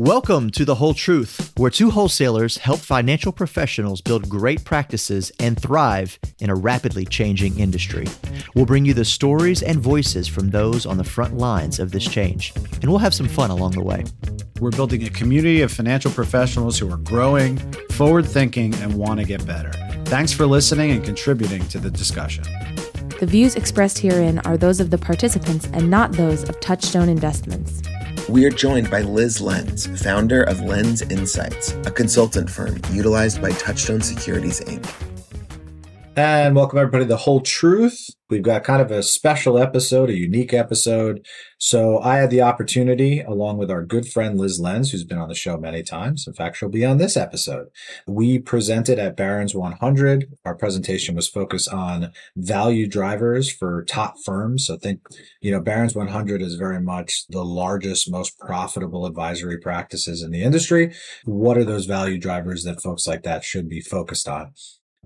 Welcome to The Whole Truth, where two wholesalers help financial professionals build great practices and thrive in a rapidly changing industry. We'll bring you the stories and voices from those on the front lines of this change, and we'll have some fun along the way. We're building a community of financial professionals who are growing, forward thinking, and want to get better. Thanks for listening and contributing to the discussion. The views expressed herein are those of the participants and not those of Touchstone Investments. We are joined by Liz Lenz, founder of Lenz Insights, a consultant firm utilized by Touchstone Securities Inc. And welcome everybody to The Whole Truth. We've got kind of a special episode, a unique episode. So I had the opportunity, along with our good friend Liz Lenz, who's been on the show many times. In fact, she'll be on this episode. We presented at Barron's 100. Our presentation was focused on value drivers for top firms. So think, you know, Barron's 100 is very much the largest, most profitable advisory practices in the industry. What are those value drivers that folks like that should be focused on?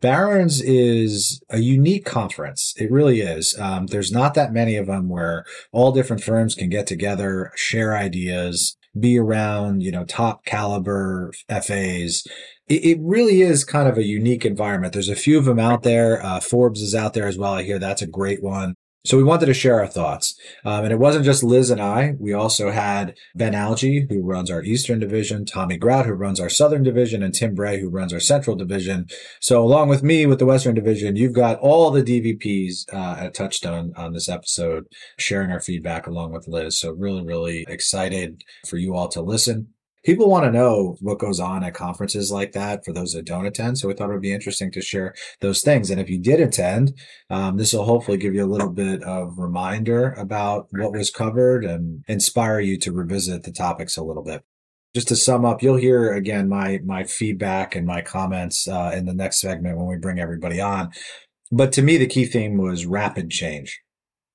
Barron's is a unique conference. It really is. Um, there's not that many of them where all different firms can get together, share ideas, be around, you know, top caliber FAs. It, it really is kind of a unique environment. There's a few of them out there. Uh, Forbes is out there as well. I hear that's a great one. So we wanted to share our thoughts. Um, and it wasn't just Liz and I. We also had Ben Algie, who runs our Eastern division, Tommy Grout, who runs our Southern division, and Tim Bray, who runs our Central division. So along with me with the Western division, you've got all the DVPs uh, at Touchstone on this episode, sharing our feedback along with Liz. So really, really excited for you all to listen people want to know what goes on at conferences like that for those that don't attend. So we thought it would be interesting to share those things. And if you did attend, um, this will hopefully give you a little bit of reminder about what was covered and inspire you to revisit the topics a little bit. Just to sum up, you'll hear again my my feedback and my comments uh, in the next segment when we bring everybody on. But to me, the key theme was rapid change.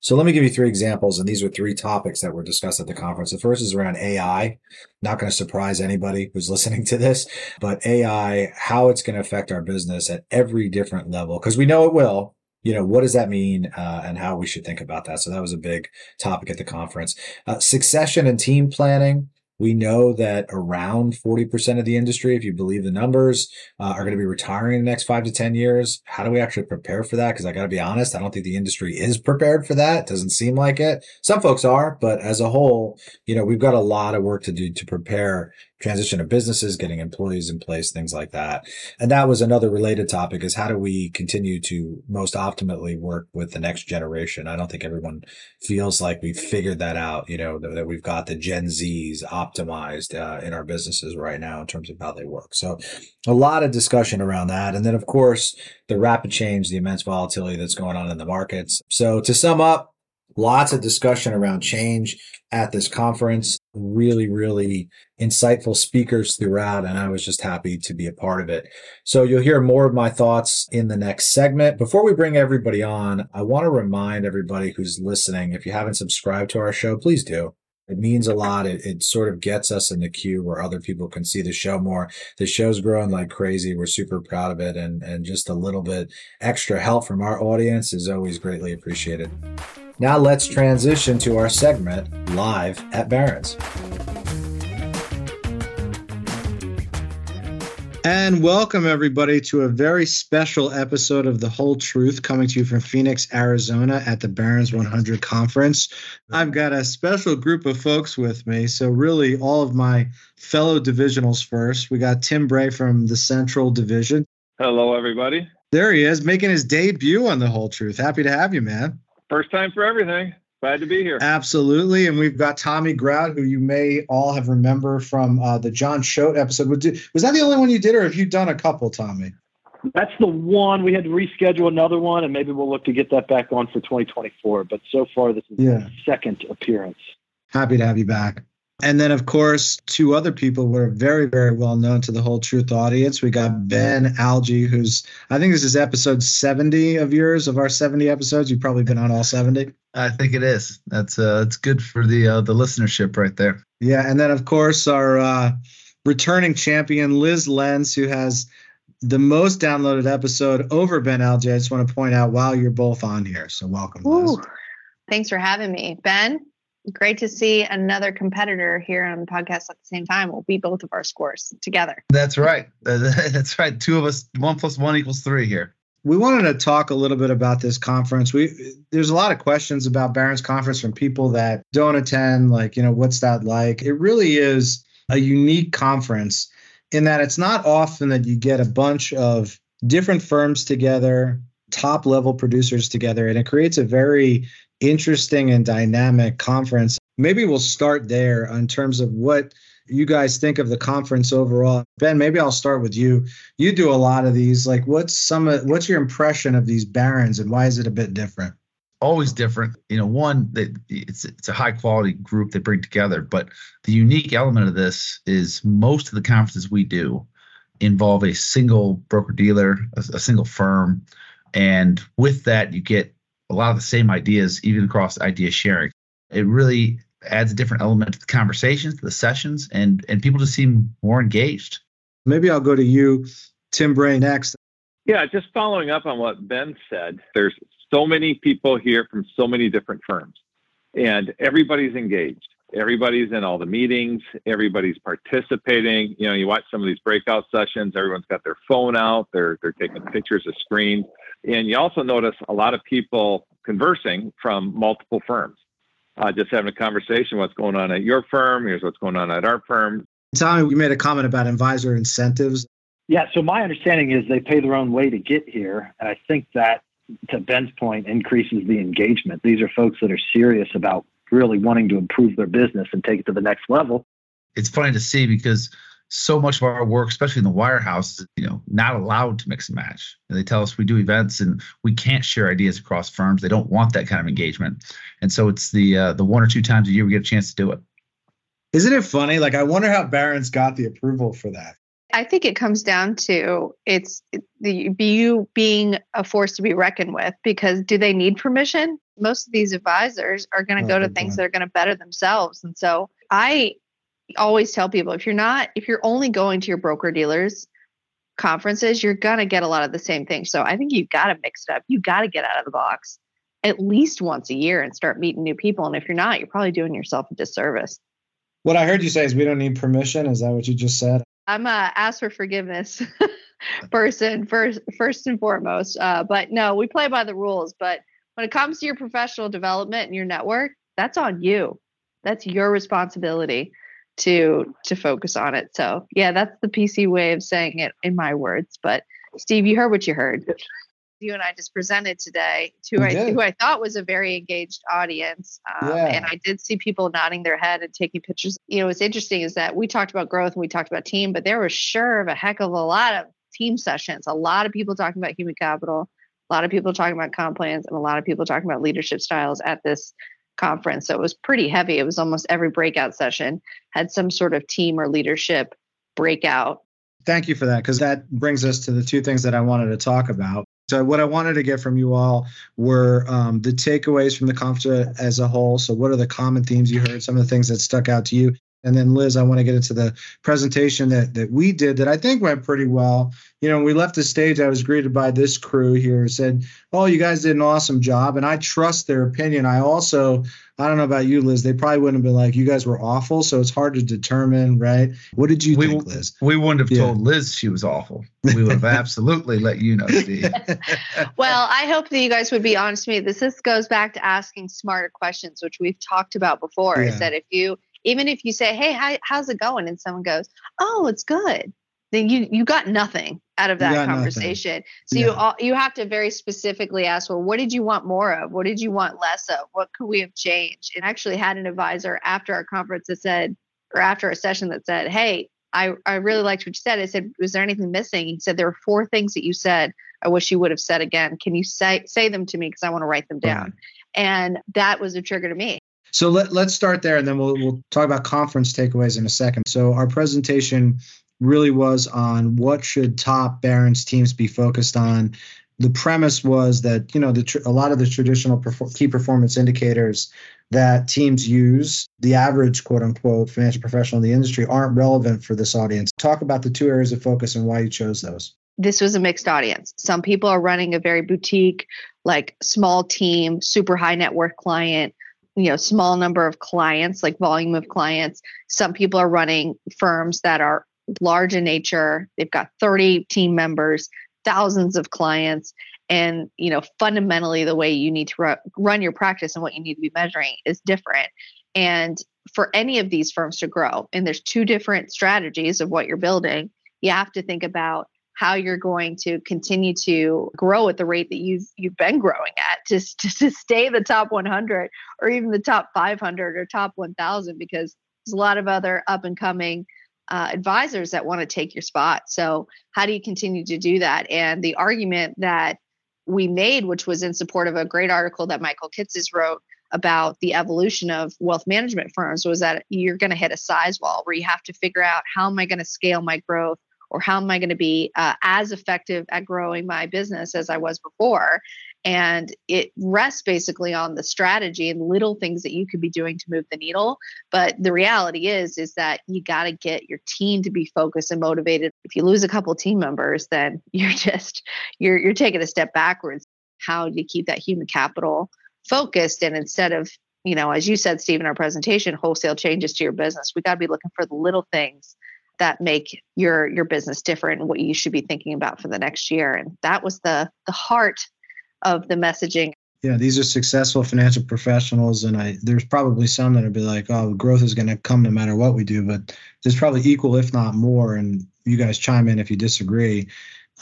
So let me give you three examples, and these are three topics that were discussed at the conference. The first is around AI. Not going to surprise anybody who's listening to this, but AI, how it's going to affect our business at every different level, because we know it will. You know, what does that mean uh, and how we should think about that? So that was a big topic at the conference. Uh, succession and team planning. We know that around 40% of the industry, if you believe the numbers, uh, are going to be retiring in the next five to 10 years. How do we actually prepare for that? Because I got to be honest, I don't think the industry is prepared for that. It doesn't seem like it. Some folks are, but as a whole, you know, we've got a lot of work to do to prepare transition of businesses, getting employees in place, things like that. And that was another related topic is how do we continue to most optimally work with the next generation? I don't think everyone feels like we've figured that out, you know, that, we've got the Gen Zs optimized uh, in our businesses right now in terms of how they work. So a lot of discussion around that. And then, of course, the rapid change, the immense volatility that's going on in the markets. So to sum up, lots of discussion around change at this conference. Really, really insightful speakers throughout, and I was just happy to be a part of it. So you'll hear more of my thoughts in the next segment. Before we bring everybody on, I want to remind everybody who's listening if you haven't subscribed to our show, please do. It means a lot. It, it sort of gets us in the queue where other people can see the show more. The show's growing like crazy. We're super proud of it. And, and just a little bit extra help from our audience is always greatly appreciated. Now let's transition to our segment live at Barron's. And welcome everybody to a very special episode of The Whole Truth coming to you from Phoenix, Arizona at the Barron's 100 conference. I've got a special group of folks with me. So, really, all of my fellow divisionals first. We got Tim Bray from the Central Division. Hello, everybody. There he is, making his debut on The Whole Truth. Happy to have you, man. First time for everything. Glad to be here. Absolutely. And we've got Tommy Grout, who you may all have remember from uh, the John Choate episode. Was that the only one you did, or have you done a couple, Tommy? That's the one. We had to reschedule another one, and maybe we'll look to get that back on for 2024. But so far, this is yeah. the second appearance. Happy to have you back. And then, of course, two other people were very, very well known to the whole truth audience. We got Ben Alge, who's, I think this is episode 70 of yours, of our 70 episodes. You've probably been on all 70. I think it is. That's uh, it's good for the uh, the listenership right there. Yeah, and then of course our uh, returning champion Liz Lenz, who has the most downloaded episode over Ben Alge. I just want to point out while you're both on here. So welcome, Liz. Thanks for having me, Ben. Great to see another competitor here on the podcast at the same time. We'll beat both of our scores together. That's right. That's right. Two of us, one plus one equals three here. We wanted to talk a little bit about this conference. We there's a lot of questions about Barron's conference from people that don't attend. Like, you know, what's that like? It really is a unique conference in that it's not often that you get a bunch of different firms together, top level producers together, and it creates a very interesting and dynamic conference. Maybe we'll start there in terms of what you guys think of the conference overall. Ben, maybe I'll start with you. You do a lot of these. Like, what's some? What's your impression of these Barron's, and why is it a bit different? Always different. You know, one that it's it's a high quality group they bring together, but the unique element of this is most of the conferences we do involve a single broker dealer, a, a single firm, and with that you get a lot of the same ideas, even across idea sharing. It really adds a different element to the conversations, to the sessions, and and people just seem more engaged. Maybe I'll go to you, Tim Bray, next. Yeah, just following up on what Ben said, there's so many people here from so many different firms, and everybody's engaged. Everybody's in all the meetings. Everybody's participating. You know, you watch some of these breakout sessions. Everyone's got their phone out. They're they're taking pictures of screens. And you also notice a lot of people conversing from multiple firms, uh, just having a conversation. What's going on at your firm? Here's what's going on at our firm. Tommy, you made a comment about advisor incentives. Yeah, so my understanding is they pay their own way to get here. And I think that, to Ben's point, increases the engagement. These are folks that are serious about really wanting to improve their business and take it to the next level. It's funny to see because so much of our work, especially in the wirehouse, is you know not allowed to mix and match. And they tell us we do events and we can't share ideas across firms. They don't want that kind of engagement, and so it's the uh, the one or two times a year we get a chance to do it. Isn't it funny? Like I wonder how Barron's got the approval for that. I think it comes down to it's the you being a force to be reckoned with because do they need permission? Most of these advisors are going to oh, go to things that are going to better themselves. And so I always tell people if you're not if you're only going to your broker dealers conferences, you're gonna get a lot of the same things. So I think you've got to mix it up. You got to get out of the box at least once a year and start meeting new people. And if you're not, you're probably doing yourself a disservice. What I heard you say is we don't need permission. Is that what you just said? I'm a ask for forgiveness person first, first and foremost. Uh, but no, we play by the rules. But when it comes to your professional development and your network, that's on you. That's your responsibility to to focus on it. So yeah, that's the PC way of saying it in my words. But Steve, you heard what you heard. You and I just presented today to I, who I thought was a very engaged audience, um, yeah. and I did see people nodding their head and taking pictures. You know, what's interesting is that we talked about growth and we talked about team, but there was sure of a heck of a lot of team sessions. A lot of people talking about human capital, a lot of people talking about comp plans, and a lot of people talking about leadership styles at this conference. So it was pretty heavy. It was almost every breakout session had some sort of team or leadership breakout. Thank you for that, because that brings us to the two things that I wanted to talk about. So, what I wanted to get from you all were um, the takeaways from the conference as a whole. So, what are the common themes you heard? Some of the things that stuck out to you, and then Liz, I want to get into the presentation that that we did that I think went pretty well. You know, when we left the stage, I was greeted by this crew here said, "Oh, you guys did an awesome job," and I trust their opinion. I also, I don't know about you, Liz. They probably wouldn't have been like, "You guys were awful," so it's hard to determine, right? What did you we, think, Liz? We wouldn't have yeah. told Liz she was awful. We would have absolutely let you know, Steve. well, I hope that you guys would be honest with me. This, this goes back to asking smarter questions, which we've talked about before. Yeah. Is that if you even if you say, "Hey, how, how's it going?" and someone goes, "Oh, it's good," then you you got nothing out of that conversation. Nothing. So yeah. you all, you have to very specifically ask, "Well, what did you want more of? What did you want less of? What could we have changed?" And actually had an advisor after our conference that said, or after a session that said, "Hey." I, I really liked what you said. I said, was there anything missing? He said, there were four things that you said I wish you would have said again. Can you say say them to me because I want to write them down? Right. And that was a trigger to me. So let, let's start there and then we'll, we'll talk about conference takeaways in a second. So our presentation really was on what should top Barron's teams be focused on. The premise was that, you know, the tr- a lot of the traditional perfor- key performance indicators that teams use, the average quote unquote financial professional in the industry, aren't relevant for this audience. Talk about the two areas of focus and why you chose those this was a mixed audience. Some people are running a very boutique, like small team, super high net worth client you know small number of clients like volume of clients. Some people are running firms that are large in nature. They've got 30 team members thousands of clients. And you know fundamentally the way you need to ru- run your practice and what you need to be measuring is different. And for any of these firms to grow and there's two different strategies of what you're building you have to think about how you're going to continue to grow at the rate that you've you've been growing at just to, to stay the top 100 or even the top 500 or top 1000 because there's a lot of other up and coming uh, advisors that want to take your spot. So how do you continue to do that? And the argument that we made which was in support of a great article that michael kitces wrote about the evolution of wealth management firms was that you're going to hit a size wall where you have to figure out how am i going to scale my growth or how am I going to be uh, as effective at growing my business as I was before? And it rests basically on the strategy and little things that you could be doing to move the needle. But the reality is, is that you got to get your team to be focused and motivated. If you lose a couple team members, then you're just you're you're taking a step backwards. How do you keep that human capital focused? And instead of you know, as you said, Steve, in our presentation, wholesale changes to your business. We got to be looking for the little things that make your your business different and what you should be thinking about for the next year. And that was the the heart of the messaging. Yeah these are successful financial professionals and i there's probably some that would be like oh growth is going to come no matter what we do but there's probably equal if not more and you guys chime in if you disagree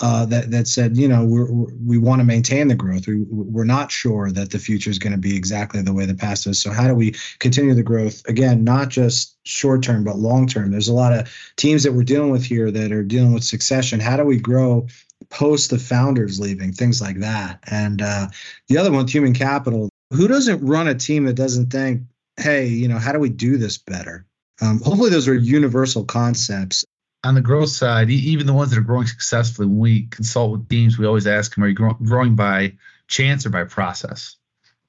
uh, that that said, you know, we're, we're, we want to maintain the growth. We we're not sure that the future is going to be exactly the way the past is. So how do we continue the growth again? Not just short term, but long term. There's a lot of teams that we're dealing with here that are dealing with succession. How do we grow post the founders leaving? Things like that. And uh, the other one, human capital. Who doesn't run a team that doesn't think, hey, you know, how do we do this better? Um, hopefully, those are universal concepts on the growth side, even the ones that are growing successfully, when we consult with teams, we always ask them, are you growing by chance or by process?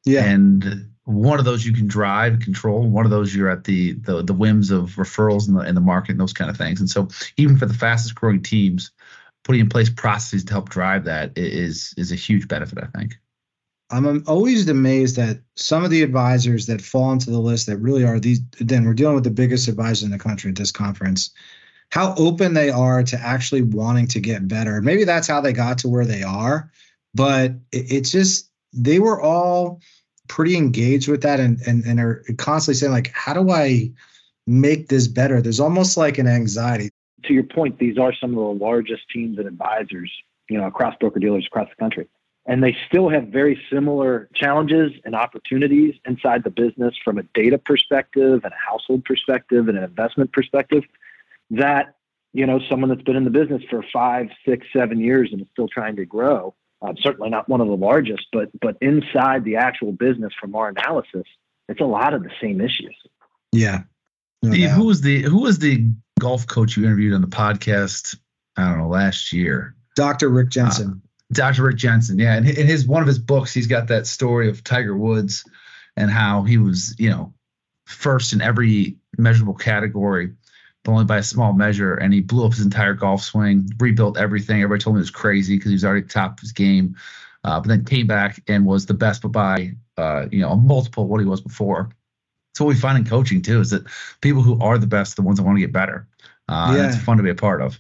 Yeah. And one of those you can drive and control. One of those you're at the the, the whims of referrals in the in the market and those kind of things. And so even for the fastest growing teams, putting in place processes to help drive that is is a huge benefit, I think. I'm always amazed that some of the advisors that fall into the list that really are these. Then we're dealing with the biggest advisors in the country at this conference how open they are to actually wanting to get better. Maybe that's how they got to where they are, but it, it's just they were all pretty engaged with that and, and and are constantly saying like, how do I make this better? There's almost like an anxiety. To your point, these are some of the largest teams and advisors, you know, across broker dealers across the country. And they still have very similar challenges and opportunities inside the business from a data perspective and a household perspective and an investment perspective that you know someone that's been in the business for five, six, seven years and is still trying to grow. Uh, certainly not one of the largest, but but inside the actual business, from our analysis, it's a lot of the same issues. Yeah. No Steve, who was the who was the golf coach you interviewed on the podcast? I don't know last year. Dr. Rick Jensen. Uh, Dr. Rick Jensen, yeah, and in his one of his books, he's got that story of Tiger Woods and how he was, you know, first in every measurable category but only by a small measure. And he blew up his entire golf swing, rebuilt everything. Everybody told me it was crazy because he was already top of his game. Uh, but then came back and was the best, but by uh, you know a multiple of what he was before. So what we find in coaching too is that people who are the best are the ones that want to get better. Uh, yeah. it's fun to be a part of.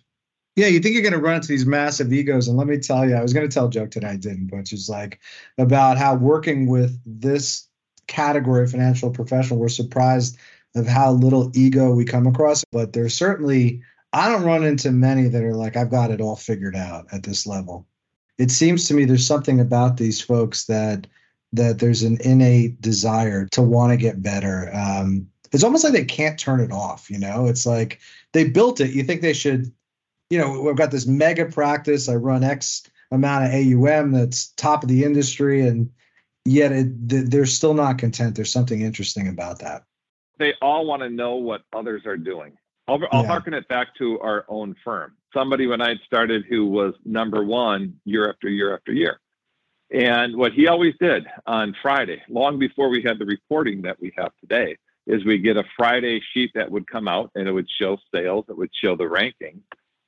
Yeah, you think you're going to run into these massive egos, and let me tell you, I was going to tell a joke today, I didn't, but it's like about how working with this category of financial professional, we're surprised of how little ego we come across. But there's certainly, I don't run into many that are like, I've got it all figured out at this level. It seems to me there's something about these folks that that there's an innate desire to want to get better. Um, it's almost like they can't turn it off. You know, it's like they built it. You think they should, you know, we've got this mega practice. I run X amount of AUM that's top of the industry, and yet it, they're still not content. There's something interesting about that they all want to know what others are doing. I'll, I'll yeah. harken it back to our own firm. Somebody when I started who was number one year after year after year. And what he always did on Friday, long before we had the reporting that we have today, is we get a Friday sheet that would come out and it would show sales, it would show the ranking.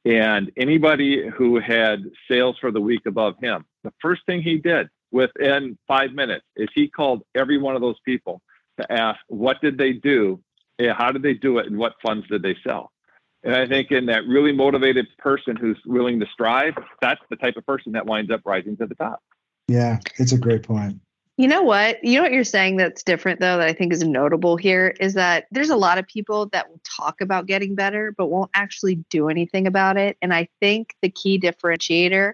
And anybody who had sales for the week above him, the first thing he did within five minutes is he called every one of those people to ask what did they do, how did they do it, and what funds did they sell. And I think in that really motivated person who's willing to strive, that's the type of person that winds up rising to the top. Yeah, it's a great point. You know what? You know what you're saying that's different though that I think is notable here is that there's a lot of people that will talk about getting better but won't actually do anything about it. And I think the key differentiator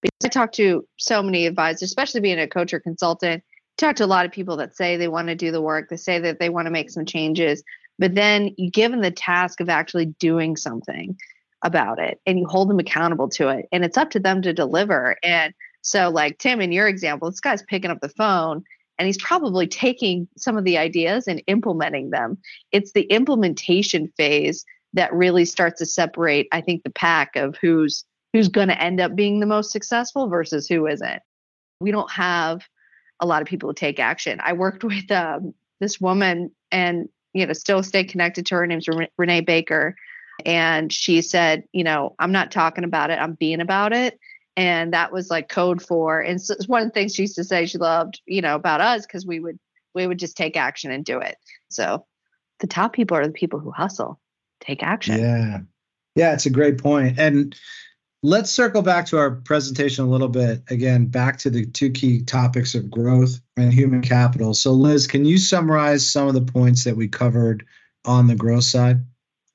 because I talk to so many advisors, especially being a coach or consultant, talk to a lot of people that say they want to do the work, they say that they want to make some changes, but then you give them the task of actually doing something about it and you hold them accountable to it and it's up to them to deliver. And so, like Tim, in your example, this guy's picking up the phone and he's probably taking some of the ideas and implementing them. It's the implementation phase that really starts to separate, I think, the pack of who's who's going to end up being the most successful versus who isn't. We don't have a lot of people to take action. I worked with um, this woman and you know still stay connected to her. her name's Renee Baker, and she said, you know, I'm not talking about it, I'm being about it. And that was like code for and so one of the things she used to say she loved you know about us because we would we would just take action and do it. So the top people are the people who hustle take action. Yeah. Yeah it's a great point. And let's circle back to our presentation a little bit. Again back to the two key topics of growth and human capital. So liz can you summarize some of the points that we covered on the growth side?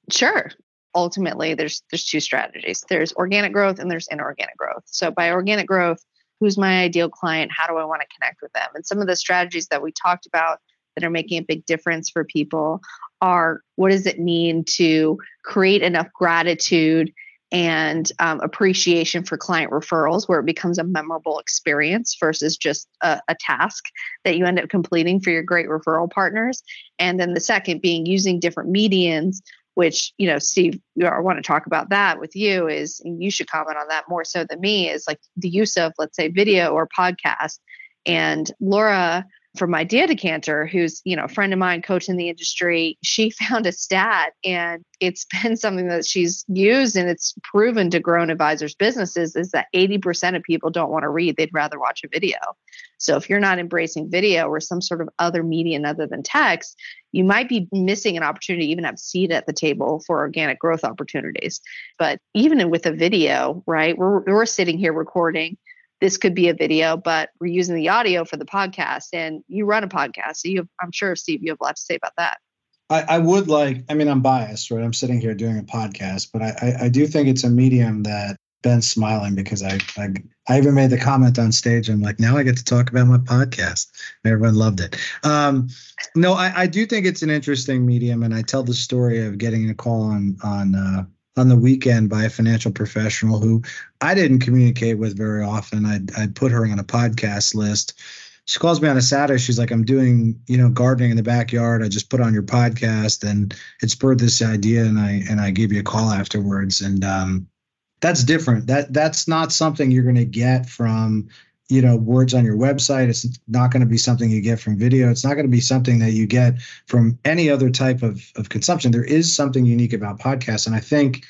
Sure. Ultimately there's there's two strategies. There's organic growth and there's inorganic growth. So by organic growth who's my ideal client? How do i want to connect with them? And some of the strategies that we talked about that are making a big difference for people are what does it mean to create enough gratitude and um, appreciation for client referrals where it becomes a memorable experience versus just a, a, task that you end up completing for your great referral partners. And then the second being using different medians, which you know steve i want to talk about that with you is you should comment on that more so than me is like the use of let's say video or podcast. And laura from my Idea Decanter, who's you know a friend of mine, coach in the industry, she found a stat, and it's been something that she's used, and it's proven to grow advisors' businesses. Is that eighty percent of people don't want to read; they'd rather watch a video. So if you're not embracing video or some sort of other medium other than text, you might be missing an opportunity to even have seat at the table for organic growth opportunities. But even with a video, right? We're we're sitting here recording this could be a video, but we're using the audio for the podcast. And you run a podcast, so you have, I'm sure Steve, you have a lot to say about that. I, I would like. I mean, I'm biased, right? I'm sitting here doing a podcast, but I, I, I do think it's a medium that Ben's smiling because I, I I even made the comment on stage. I'm like, now I get to talk about my podcast. Everyone loved it. Um, no, I, I do think it's an interesting medium, and I tell the story of getting a call on on uh, on the weekend by a financial professional who I didn't communicate with very often. I'd, I'd put her on a podcast list. She calls me on a Saturday. She's like, I'm doing, you know, gardening in the backyard. I just put on your podcast and it spurred this idea and I and I gave you a call afterwards. And um that's different. That that's not something you're gonna get from you know words on your website. It's not going to be something you get from video. It's not going to be something that you get from any other type of, of consumption. There is something unique about podcasts and i think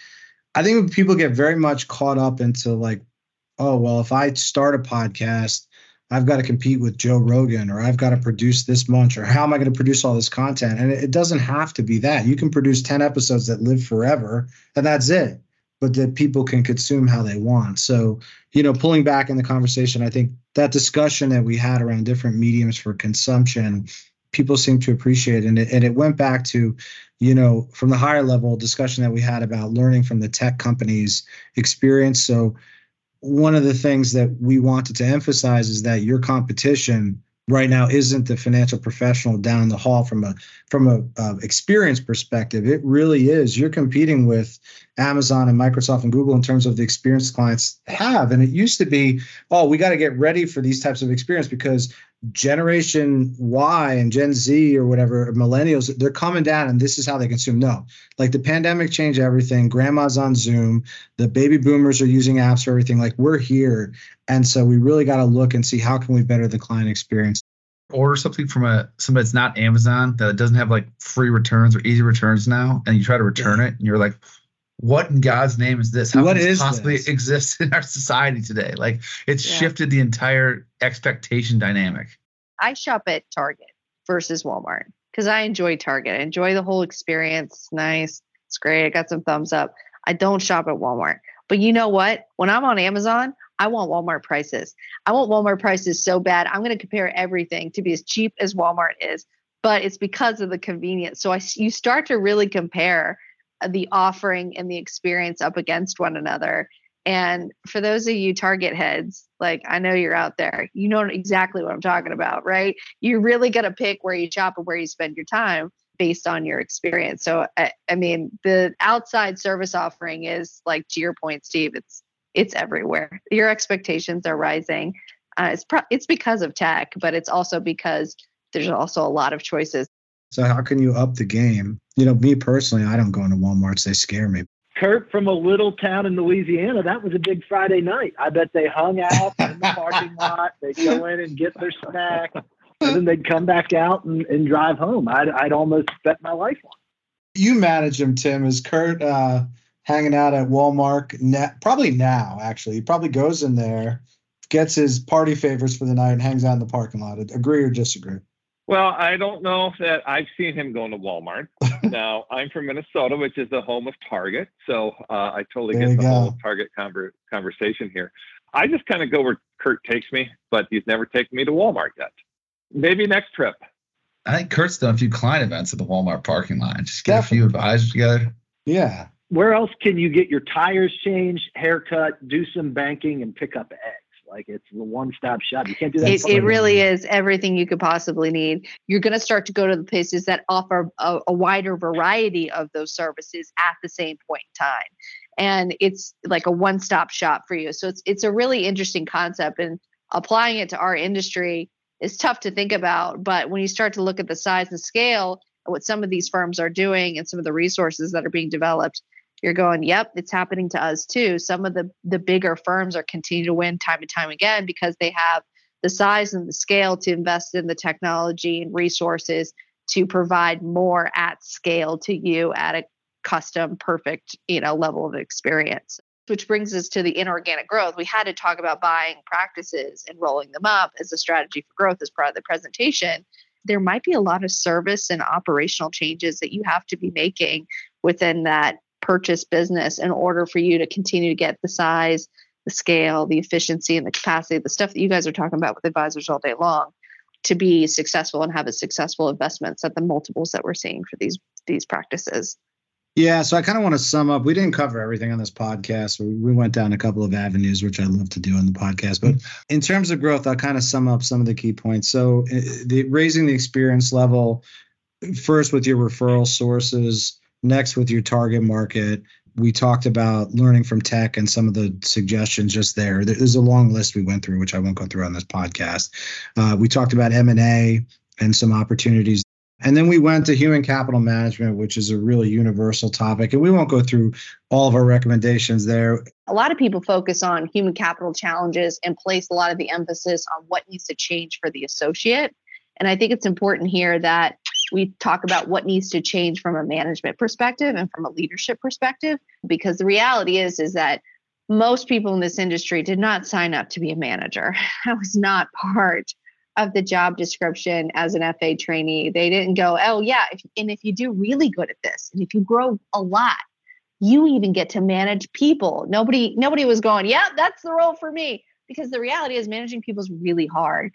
i think people get very much caught up into like oh well if i start a podcast i've got to compete with joe rogan or i've got to produce this much or how am i going to produce all this content? And it, it doesn't have to be that. You can produce 10 episodes that live forever and that's it but that people can consume how they want. So, you know, pulling back in the conversation, I think that discussion that we had around different mediums for consumption, people seem to appreciate. And it, and it went back to, you know, from the higher level discussion that we had about learning from the tech companies' experience. So, one of the things that we wanted to emphasize is that your competition right now isn't the financial professional down the hall from a from a uh, experience perspective it really is you're competing with amazon and microsoft and google in terms of the experience clients have and it used to be oh we got to get ready for these types of experience because generation Y and Gen Z or whatever, millennials, they're coming down and this is how they consume. No, like the pandemic changed everything. Grandma's on Zoom. The baby boomers are using apps for everything. Like we're here. And so we really got to look and see how can we better the client experience. Order something from a somebody that's not Amazon that doesn't have like free returns or easy returns now, and you try to return yeah. it, and you're like, what in God's name is this? How what can this possibly this? exist in our society today? Like it's yeah. shifted the entire expectation dynamic. I shop at Target versus Walmart. because I enjoy Target. I enjoy the whole experience. It's nice. It's great. I got some thumbs up. I don't shop at Walmart. But you know what? When I'm on Amazon, I want Walmart prices. I want Walmart prices so bad. I'm going to compare everything to be as cheap as Walmart is. But it's because of the convenience. So I, you start to really compare the offering and the experience up against one another. And for those of you Target heads, like I know you're out there, you know exactly what I'm talking about, right? You really got to pick where you shop and where you spend your time based on your experience. So I, I, mean, the outside service offering is like to your point, Steve. It's it's everywhere. Your expectations are rising. Uh, it's pro- it's because of tech, but it's also because there's also a lot of choices. So how can you up the game? You know, me personally, I don't go into Walmarts; they scare me. Kurt from a little town in Louisiana, that was a big Friday night. I bet they hung out in the parking lot. They'd go in and get their snack, and then they'd come back out and, and drive home. I'd, I'd almost bet my life on. You manage him, Tim. Is Kurt uh, hanging out at Walmart? Na- probably now, actually. He probably goes in there, gets his party favors for the night, and hangs out in the parking lot. Agree or disagree? Well, I don't know that I've seen him going to Walmart. now, I'm from Minnesota, which is the home of Target, so uh, I totally there get the go. whole Target conver- conversation here. I just kind of go where Kurt takes me, but he's never taken me to Walmart yet. Maybe next trip. I think Kurt's done a few client events at the Walmart parking lot. Just get Definitely. a few advisors together. Yeah. Where else can you get your tires changed, haircut, do some banking, and pick up eggs? Like it's the one stop shop. You can't do that. It, it really is everything you could possibly need. You're going to start to go to the places that offer a, a wider variety of those services at the same point in time. And it's like a one stop shop for you. So it's it's a really interesting concept and applying it to our industry is tough to think about. But when you start to look at the size and scale and what some of these firms are doing and some of the resources that are being developed, you're going, yep, it's happening to us too. Some of the the bigger firms are continuing to win time and time again because they have the size and the scale to invest in the technology and resources to provide more at scale to you at a custom perfect you know level of experience. Which brings us to the inorganic growth. We had to talk about buying practices and rolling them up as a strategy for growth as part of the presentation. There might be a lot of service and operational changes that you have to be making within that purchase business in order for you to continue to get the size, the scale, the efficiency, and the capacity, the stuff that you guys are talking about with advisors all day long, to be successful and have a successful investments at the multiples that we're seeing for these these practices. Yeah, so I kind of want to sum up. We didn't cover everything on this podcast. We went down a couple of avenues, which I love to do on the podcast. But in terms of growth, I'll kind of sum up some of the key points. So, uh, the, raising the experience level first with your referral sources, Next, with your target market, we talked about learning from tech and some of the suggestions just there. There's a long list we went through, which I won't go through on this podcast. Uh, we talked about M and A and some opportunities. And then we went to human capital management, which is a really universal topic. And we won't go through all of our recommendations there. A lot of people focus on human capital challenges and place a lot of the emphasis on what needs to change for the associate. And I think it's important here that we talk about what needs to change from a management perspective and from a leadership perspective because the reality is is that most people in this industry did not sign up to be a manager. That was not part of the job description as an fa trainee. They didn't go oh yeah if, and if you do really good at this and if you grow a lot you even get to manage people. Nobody nobody was going yeah that's the role for me. Because the reality is managing people is really hard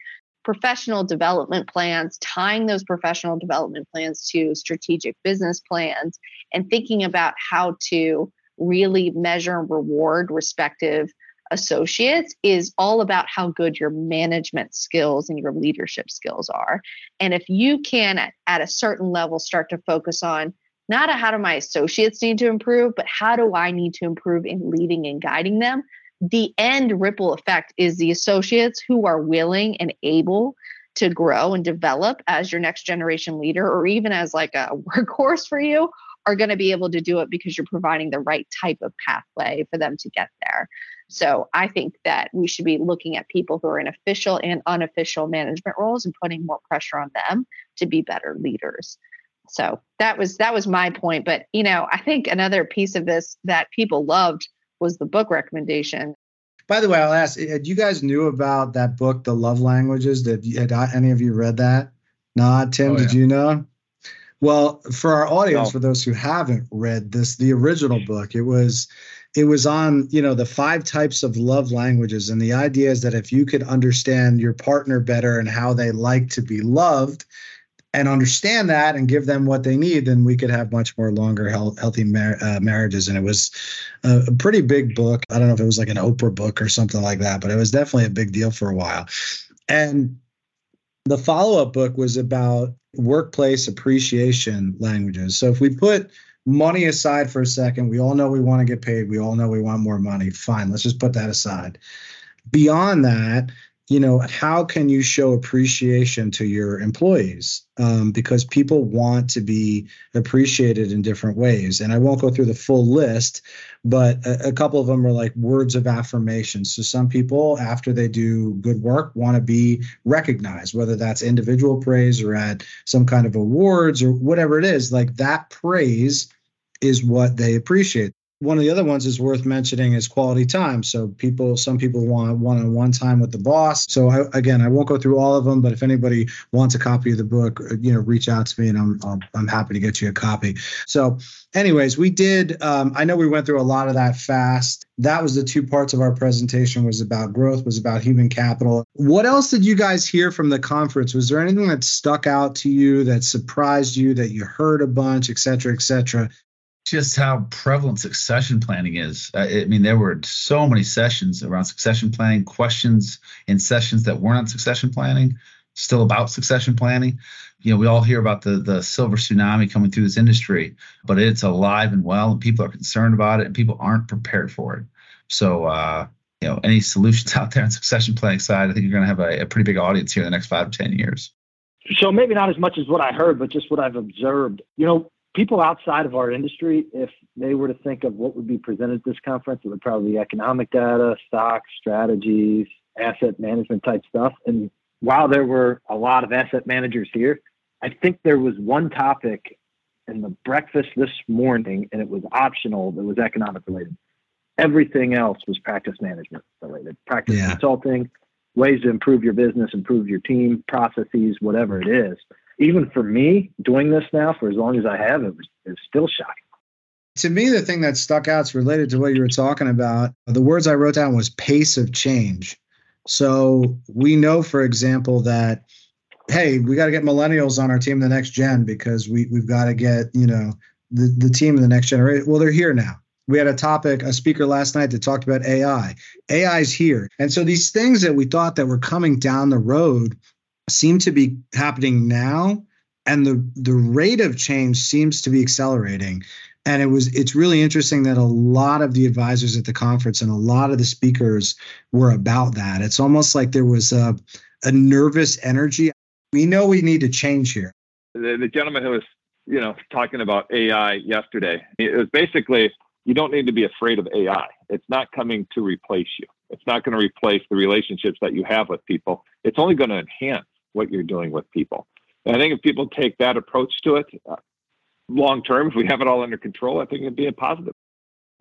professional development plans, tying those professional development plans to strategic business plans, and thinking about how to really measure and reward respective associates is all about how good your management skills and your leadership skills are. And if you can, at, at a certain level, start to focus on not how do my associates need to improve, but how do I need to improve in leading and guiding them, the end ripple effect is the associates who are willing and able to grow and develop as your next generation leader or even as like a workhorse for you are going to be able to do it because you're providing the right type of pathway for them to get there. So I think that we should be looking at people who are in official and unofficial management roles and putting more pressure on them to be better leaders. So that was that was my point. But you know, I think another piece of this that people loved was the book recommendation. By the way, I'll ask: Had you guys knew about that book, The Love Languages? Did had any of you read that? Nah, Tim, oh, yeah. did you know? Well, for our audience, oh. for those who haven't read this, the original mm. book, it was it was on you know the five types of love languages and the idea is that if you could understand your partner better and how they like to be loved and understand that and give them what they need then we could have much more longer health, healthy mar- uh, marriages and it was a, a pretty big book i don't know if it was like an oprah book or something like that but it was definitely a big deal for a while and the follow-up book was about workplace appreciation languages so if we put money aside for a second, we all know we want to get paid. We all know we want more money. Fine, let's just put that aside. Beyond that, you know, how can you show appreciation to your employees? Um, because people want to be appreciated in different ways. And I won't go through the full list, but a, a couple of them are like words of affirmation. So some people, after they do good work, want to be recognized, whether that's individual praise or at some kind of awards or whatever it is. Like that praise is what they appreciate. One of the other ones is worth mentioning is quality time. So people, some people want one-on-one time with the boss. So I, again, I won't go through all of them, but if anybody wants a copy of the book, uh, you know, reach out to me and I'm I'm, I'm happy to get you a copy. So, anyways, we did. Um, I know we went through a lot of that fast. That was the two parts of our presentation. Was about growth. Was about human capital. What else did you guys hear from the conference? Was there anything that stuck out to you that surprised you that you heard a bunch, et cetera, et cetera? Just how prevalent succession planning is. Uh, I mean, there were so many sessions around succession planning, questions in sessions that weren't on succession planning, still about succession planning. You know, we all hear about the the silver tsunami coming through this industry, but it's alive and well, and people are concerned about it, and people aren't prepared for it. So, uh, you know, any solutions out there on succession planning side, I think you're going to have a, a pretty big audience here in the next five to ten years. So maybe not as much as what I heard, but just what I've observed. You know, people outside of our industry, if they were to think of what would be presented at this conference, it would probably be economic data, stocks, strategies, asset management type stuff. And while there were a lot of asset managers here, I think there was one topic in the breakfast this morning, and it was optional that was economic related. Everything else was practice management related, practice yeah. consulting, ways to improve your business, improve your team, processes, whatever it is even for me doing this now for as long as I have, it was, it was still shocking. To me, the thing that stuck out is related to what you were talking about. The words I wrote down was pace of change. So we know, for example, that hey, we got to get millennials on our team the next gen because we we've got to get you know the the team of the next generation. Well, they're here now. We had a topic, a speaker last night that talked about AI. AI is here, and so these things that we thought that were coming down the road seem to be happening now and the the rate of change seems to be accelerating. And it was it's really interesting that a lot of the advisors at the conference and a lot of the speakers were about that. It's almost like there was a, a nervous energy. We know we need to change here. The, the gentleman who was you know talking about ai yesterday it was basically you don't need to be afraid of ai it's not coming to replace you. It's not going to replace the relationships that you have with people. It's only going to enhance what you're doing with people. And I think if people take that approach to it uh, long term, if we have it all under control, I think it'd be a positive.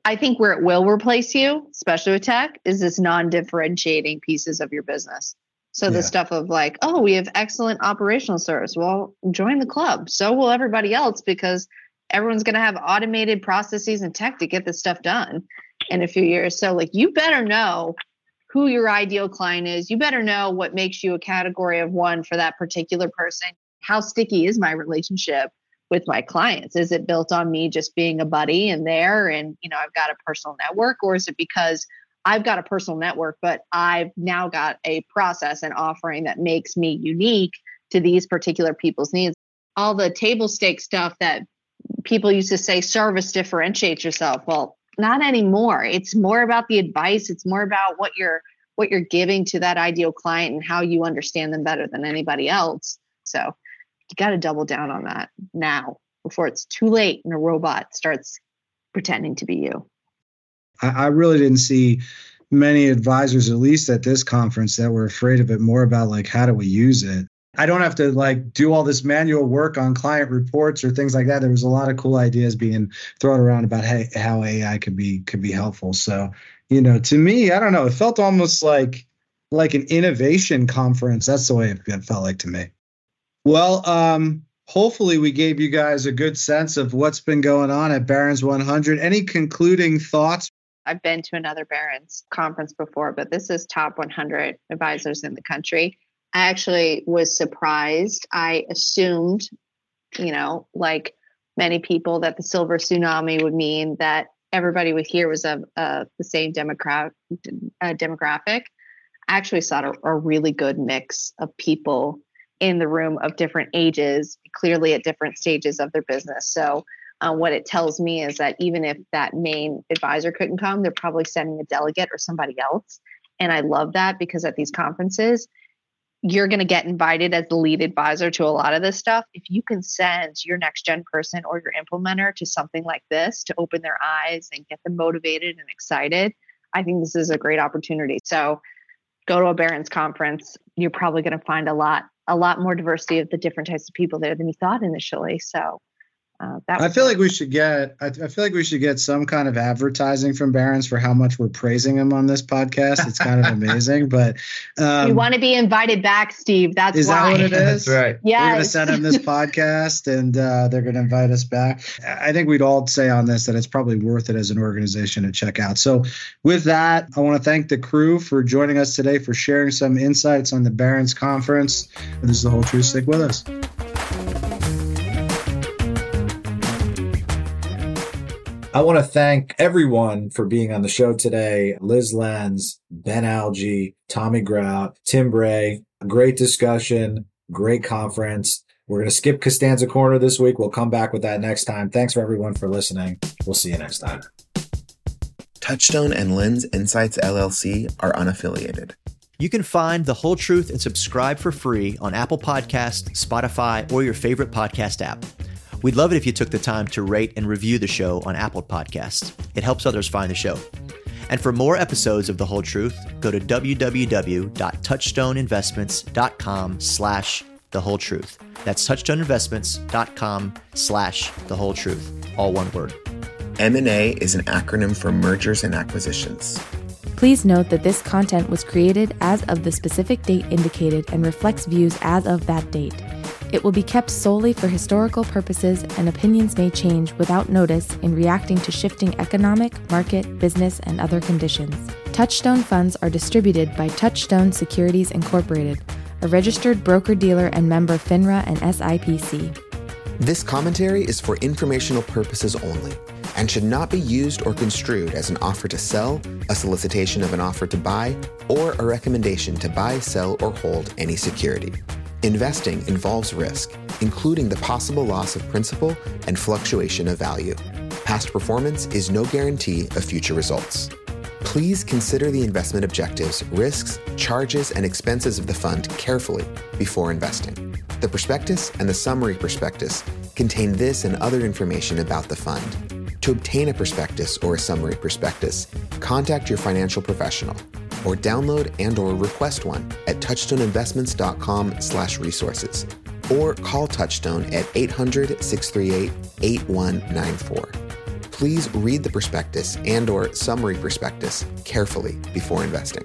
I think where it will replace you, especially with tech, is this non differentiating pieces of your business. So the stuff of like, oh, we have excellent operational service. Well, join the club. So will everybody else because everyone's going to have automated processes and tech to get this stuff done in a few years. So like you better know who your ideal client is. You better know what makes you a category of one for that particular person. How sticky is my relationship with my clients? Is it built on me just being a buddy and there and you know I've got a personal network or is it because I've got a personal network but I've now got a process and offering that makes me unique to these particular people's needs. All the table stake stuff that people used to say service differentiates yourself. Well, not anymore. It's more about the advice. It's more about what you're what you're giving to that ideal client and how you understand them better than anybody else. So you got to double down on that now before it's too late and a robot starts pretending to be you. I, I really didn't see many advisors at least at this conference that were afraid of it more about like how do we use it I don't have to like do all this manual work on client reports or things like that. There was a lot of cool ideas being thrown around about how, AI could be could be helpful. So, you know, to me, I don't know, it felt almost like like an innovation conference. That's the way it felt like to me. Well, um, hopefully we gave you guys a good sense of what's been going on at Barron's 100. Any concluding thoughts? I've been to another Barron's conference before, but this is top 100 advisors in the country. I actually was surprised. I assumed, you know, like many people, that the silver tsunami would mean that everybody here was of uh, the same uh, demographic. I actually saw a, a really good mix of people in the room of different ages, clearly at different stages of their business. So, uh, what it tells me is that even if that main advisor couldn't come, they're probably sending a delegate or somebody else. And I love that because at these conferences, you're going to get invited as the lead advisor to a lot of this stuff. If you can send your next gen person or your implementer to something like this to open their eyes and get them motivated and excited, I think this is a great opportunity. So, go to a Barron's conference. You're probably going to find a lot a lot more diversity of the different types of people there than you thought initially. So uh, I feel like we should get. I, I, feel like we should get some kind of advertising from Barron's for how much we're praising him on this podcast. It's kind of amazing, but um, we want to be invited back, Steve. That's is why. that what it is? That's right. Yeah, we're going to send him this podcast, and uh, they're going to invite us back. I think we'd all say on this that it's probably worth it as an organization to check out. So, with that, I want to thank the crew for joining us today for sharing some insights on the Barron's conference. This is the whole truth. Stick with us. I want to thank everyone for being on the show today. Liz Lenz, Ben Alge, Tommy Grout, Tim Bray. Great discussion, great conference. We're going to skip Costanza Corner this week. We'll come back with that next time. Thanks for everyone for listening. We'll see you next time. Touchstone and Lenz Insights LLC are unaffiliated. You can find The Whole Truth and subscribe for free on Apple Podcast, Spotify, or your favorite podcast app. We'd love it if you took the time to rate and review the show on Apple Podcasts. It helps others find the show. And for more episodes of The Whole Truth, go to www.touchstoneinvestments.com slash the whole truth. That's touchstoneinvestments.com slash the whole truth. All one word. M&A is an acronym for mergers and acquisitions. Please note that this content was created as of the specific date indicated and reflects views as of that date. It will be kept solely for historical purposes, and opinions may change without notice in reacting to shifting economic, market, business, and other conditions. Touchstone funds are distributed by Touchstone Securities Incorporated, a registered broker dealer and member FINRA and SIPC. This commentary is for informational purposes only and should not be used or construed as an offer to sell, a solicitation of an offer to buy, or a recommendation to buy, sell, or hold any security. Investing involves risk, including the possible loss of principal and fluctuation of value. Past performance is no guarantee of future results. Please consider the investment objectives, risks, charges, and expenses of the fund carefully before investing. The prospectus and the summary prospectus contain this and other information about the fund. To obtain a prospectus or a summary prospectus, contact your financial professional or download and or request one at touchstoneinvestments.com slash resources or call Touchstone at 800-638-8194. Please read the prospectus and or summary prospectus carefully before investing.